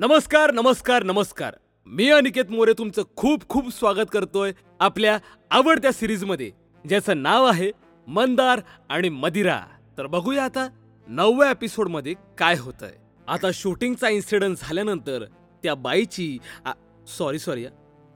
नमस्कार नमस्कार नमस्कार. मी अनिकेत मोरे तुमचं खूप खूप स्वागत करतोय आपल्या आवडत्या सिरीजमध्ये ज्याचं नाव आहे मंदार आणि मदिरा. तर बघूया आता नवव्या एपिसोडमध्ये काय होतंय. आता शूटिंगचा इन्सिडेंट झाल्यानंतर त्या बाईची सॉरी सॉरी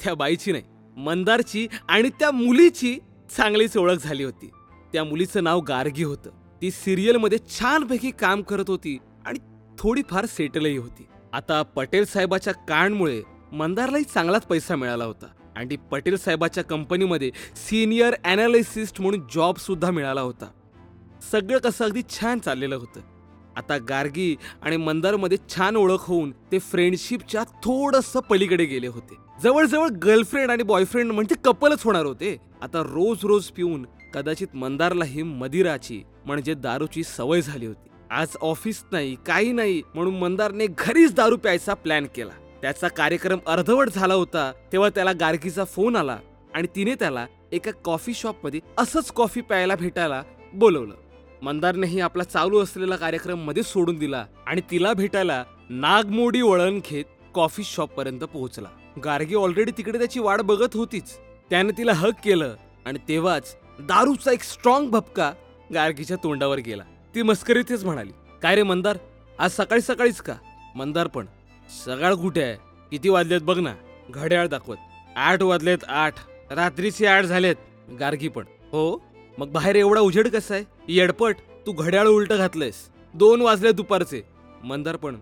त्या बाईची नाही मंदारची आणि त्या मुलीची चांगलीच ओळख झाली होती. त्या मुलीचं नाव गार्गी होतं. ती सिरियलमध्ये छानपैकी काम करत होती आणि थोडीफार सेटलही होती. आता पटेल साहेबाच्या कारणमुळे मंदारलाही चांगलाच पैसा मिळाला होता. आणि पटेल साहेबाच्या कंपनीमध्ये सिनियर अनालिसिस्ट म्हणून जॉबसुद्धा मिळाला होता. सगळं कसं अगदी छान चाललेलं होतं. आता गार्गी आणि मंदारमध्ये छान ओळख होऊन ते फ्रेंडशिपच्या थोडंसं पलीकडे गेले होते. जवळजवळ गर्लफ्रेंड आणि बॉयफ्रेंड म्हणजे कपलच होणार होते. आता रोज रोज पिऊन कदाचित मंदारलाही मदिराची म्हणजे दारूची सवय झाली होती. आज ऑफिस नाही काही नाही म्हणून मंदारने घरीच दारू प्यायचा प्लॅन केला. त्याचा कार्यक्रम अर्धवट झाला होता तेव्हा त्याला गार्गीचा फोन आला आणि तिने त्याला एका कॉफी शॉपमध्ये असंच कॉफी प्यायला भेटायला बोलवलं. मंदारनेही आपला चालू असलेला कार्यक्रममध्ये सोडून दिला आणि तिला भेटायला नागमोडी वळण घेत कॉफी शॉप पर्यंत पोहोचला. गार्गी ऑलरेडी तिकडे त्याची वाट बघत होतीच. त्याने तिला हक केलं आणि तेव्हाच दारूचा एक स्ट्रॉंग भपका गार्गीच्या तोंडावर गेला. ती मस्करीतच म्हणाली. काय रे मंदार? आज सकाळी सकाळीच का? मंदार पण. सकाळ कुठे आहे. किती वाजलेत बघ ना. घड्याळ दाखवत. आठ वाजलेत आठ. रात्रीचे आठ झालेत. गार्गी पण. हो? मग बाहेर एवढा उजेड कसा आहे? येडपट. तू घड्याळ उलट घातलंयस. दोन वाजले दुपारचे. मंदार पण.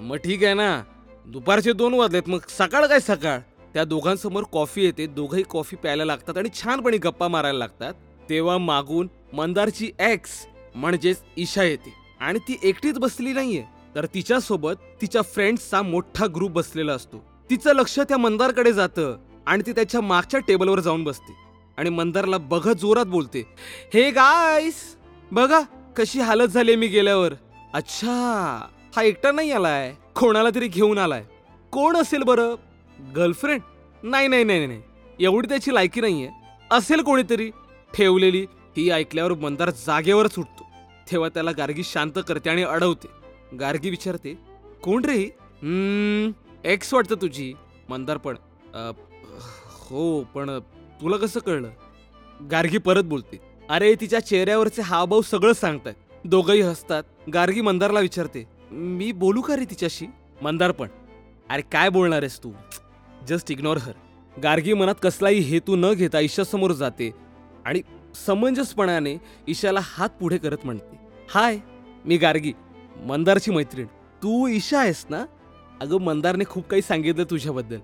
मग ठीक आहे ना. दुपारचे दोन वाजलेत. मग सकाळ काय सकाळ? त्या दोघांसमोर कॉफी येते. दोघंही कॉफी प्यायला लागतात आणि छानपणे गप्पा मारायला लागतात. तेव्हा मागून मंदारची एक्स म्हणजेच ईशा येते. आणि ती एकटीच बसली नाहीये. तर तिच्यासोबत तिच्या फ्रेंड्सचा मोठा ग्रुप बसलेला असतो. तिचं लक्ष त्या मंदारकडे जातं आणि ती त्याच्या मागच्या टेबलवर जाऊन बसते. आणि मंदारला बघत जोरात बोलते हे गाईस बघा कशी हालत झाली मी गेल्यावर. अच्छा हा एकटा नाही आलाय. कोणाला तरी घेऊन आलाय. कोण असेल बरं? गर्लफ्रेंड नाही नाही नाही नाही. एवढी त्याची लायकी नाहीये. असेल कोणीतरी ठेवलेली. ही ऐकल्यावर मंदार जागेवर सुटतो. तेव्हा त्याला गार्गी शांत करते आणि अडवते. गार्गी विचारते कोण रे? एक्स वाटतं तुझी. मंदार पण हो पण तुला कसं कळलं? गार्गी परत बोलते अरे तिच्या चेहऱ्यावरचे हावभाव सगळं सांगतात दोघंही हसतात. गार्गी मंदारला विचारते मी बोलू का रे तिच्याशी? मंदार पण. अरे काय बोलणार आहेस तू? Just ignore her. गार्गी मनात कसलाही हेतू न घेता ईशासमोर जाते आणि समंजसपणाने ईशाला हात पुढे करत म्हणते हाय मी गार्गी मंदारची मैत्रीण. तू ईशा आहेस ना? अगं मंदारने खूप काही सांगितलं तुझ्याबद्दल.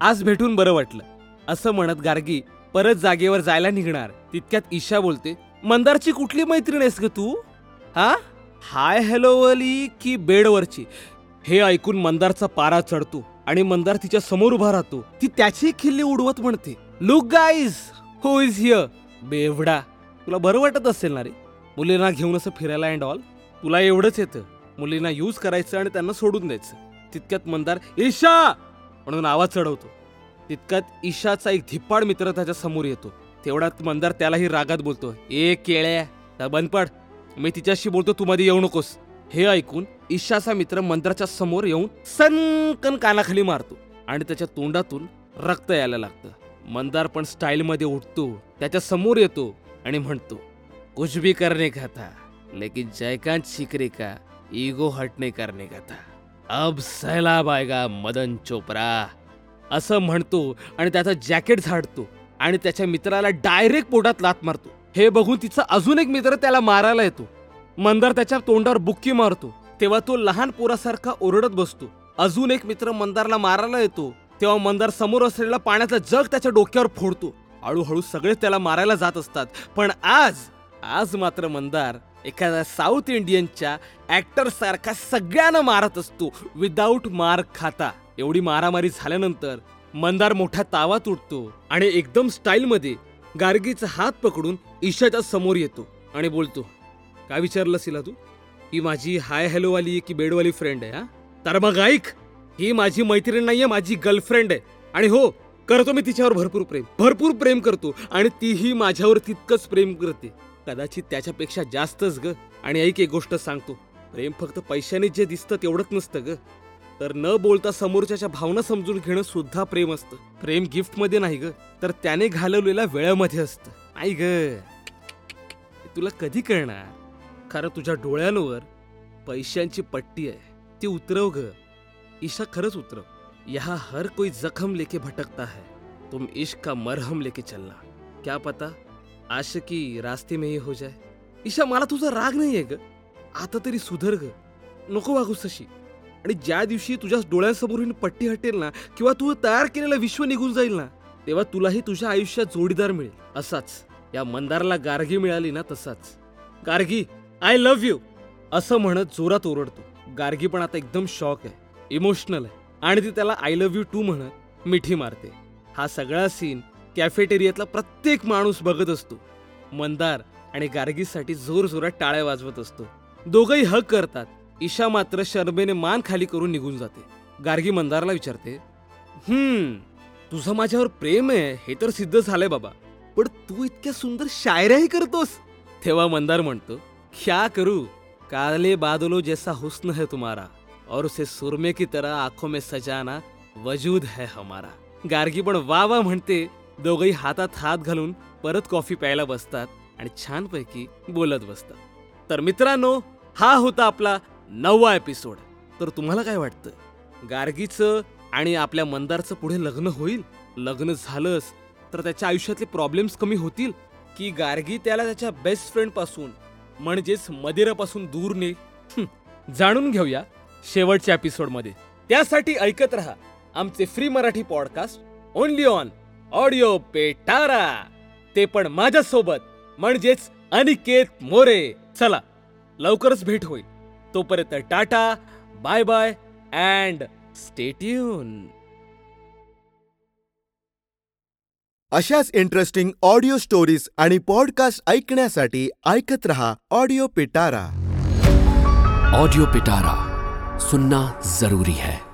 आज भेटून बरं वाटलं. असं म्हणत गार्गी परत जागेवर जायला निघणार. तितक्यात ईशा बोलते मंदारची कुठली मैत्रीण आहेस ग तू? हा? हाय हॅलोवली की बेडवरची? हे ऐकून मंदारचा पारा चढतो आणि मंदार तिच्या समोर उभा राहतो. ती त्याची खिल्ली उडवत म्हणते look guys who is here? बेवडा. तुला बरं वाटत असेल ना रे? मुलींना घेऊन असं फिरायला अँड ऑल तुला एवढंच येतं. मुलींना यूज करायचं आणि त्यांना सोडून द्यायचं. तितक्यात मंदार ईशा! म्हणून आवाज चढवतो. तितक्यात ईशाचा एक धिप्पाड मित्र त्याच्यासमोर येतो. तेवढ्यात मंदार त्यालाही रागात बोलतो. ए केळ्या बंद पड. मी तिच्याशी बोलतो तू मध्ये येऊ नकोस. हे ऐकून ईशाचा मित्र मंदारच्या समोर येऊन सनकन कानाखाली मारतो आणि त्याच्या तोंडातून रक्त यायला लागतं. मंदार पण स्टाईलमध्ये उठतो त्याच्यासमोर येतो आणि म्हणतो कुछ भी करणे खाता लेकिन जयकांत शिकरे का इगो हटने करणे खाता अब सैलाब आएगा मदन चोप्रा असं म्हणतो आणि त्याचं जॅकेट झाडतो आणि त्याच्या मित्राला डायरेक्ट पोटात लात मारतो. हे बघून तिचा अजून एक मित्र त्याला मारायला येतो. मंदार त्याच्या तोंडावर बुक्की मारतो. तेव्हा तो लहान पोरासारखा ओरडत बसतो. अजून एक मित्र मंदारला मारायला येतो तेव्हा मंदार समोर असलेला पाण्याचा जग त्याच्या डोक्यावर फोडतो. हळूहळू सगळे त्याला मारायला जात असतात. पण आज आज मात्र मंदार एखाद्या साऊथ इंडियनच्या ऍक्टर सारखा सगळ्यांना मारत असतो. विदाऊट मार खाता. एवढी मारामारी झाल्यानंतर मंदार मोठ्या तावात उठतो आणि एकदम स्टाईलमध्ये गार्गीचा हात पकडून ईशाच्या समोर येतो आणि बोलतो काय विचारलं सिला तू? ही माझी हाय हॅलोवाली की बेडवाली फ्रेंड आहे हा? तर मग ऐक ही माझी मैत्रीण नाहीये माझी गर्लफ्रेंड आहे. आणि हो करतो मी तिच्यावर भरपूर प्रेम. भरपूर प्रेम करतो आणि तीही माझ्यावर तितकंच प्रेम करते. कदाचित त्याच्यापेक्षा जास्तच ग. आणि ऐक एक गोष्ट सांगतो. प्रेम फक्त पैशाने जे दिसतं तेवढंच नसतं ग. तर न बोलता समोरच्याच्या भावना समजून घेणं सुद्धा प्रेम असतं. प्रेम गिफ्टमध्ये नाही ग. तर त्याने घालवलेल्या वेळामध्ये असतं. आई ग. तुला कधी कळणार? कारण तुझ्या डोळ्यांवर पैशांची पट्टी आहे. ती उतरव ग. ईशा खरंच उतर यहाँ हर कोई जख्म लेके भटकता है। तुम इश्क का मरहम लेके चलना। क्या पता आशिकी रास्ते में ही हो जाए। ईशा मला तुझा राग नाहीये ग। आता तरी सुधर ग। नको वागूस तशी आणि ज्या दिवशी तुझ्या डोळ्यांसमोरून पट्टी हटेल ना किंवा तू तयार केलेलं विश्व निघून जाईल ना तेव्हा तुलाही तुझ्या आयुष्यात जोडीदार मिळेल. असाच. या मंदारला गार्गी मिळाली ना तसाच. गार्गी आय लव्ह यू असं म्हणत जोरात ओरडतो. गार्गी पण आता एकदम शॉक आहे. इमोशनल आहे. आणि ती त्याला आय लव्ह यू टू म्हणत मिठी मारते. हा सगळा सीन कॅफेटेरियातला प्रत्येक माणूस बघत असतो. मंदार आणि गार्गीसाठी जोर जोरात टाळ्या वाजवत असतो. दोघंही हक करतात. ईशा मात्र शर्मेने मान खाली करून निघून जाते. गार्गी मंदारला विचारते हम्म तुझं माझ्यावर प्रेम आहे? हे तर सिद्ध झालंय बाबा. पण तू इतक्या सुंदर शायऱ्याही करतोस. तेव्हा मंदार म्हणतो क्या करू. काले बादलो जैसा हुस्न है तुम्हारा. और उसे सुरमे की तरह आंखों में सजाना वजूद है हमारा। गार्गी पण वा वा म्हणते दोघही हातात हात घालून परत कॉफी प्यायला बसतात आणि छानपैकी बोलत बसतात. तर मित्रांनो हा होता आपला नववा एपिसोड तर तुम्हाला काय वाटतं? गार्गीचं आणि आपल्या मंदारचं पुढे लग्न होईल? लग्न झालंच तर त्याच्या आयुष्यातले प्रॉब्लेम्स कमी होतील? की गार्गी त्याला त्याच्या बेस्ट फ्रेंडपासून म्हणजेच मदिरापासून दूर नेईल? जाणून घेऊया. शेवटच्या एपिसोडमध्ये. त्यासाठी ऐकत रहा आमचे free Marathi podcast only on audio Petara ते पण माझ्यासोबत म्हणजेच अनिकेत मोरे. चला लवकरच भेट होईल. तोपर्यंत Tata bye bye and stay tuned अशाच इंटरेस्टिंग ऑडिओ स्टोरीज आणि पॉडकास्ट ऐकण्यासाठी ऐकत रहा ऑडिओ पिटारा ऑडियो पिटारा सुनना जरूरी है।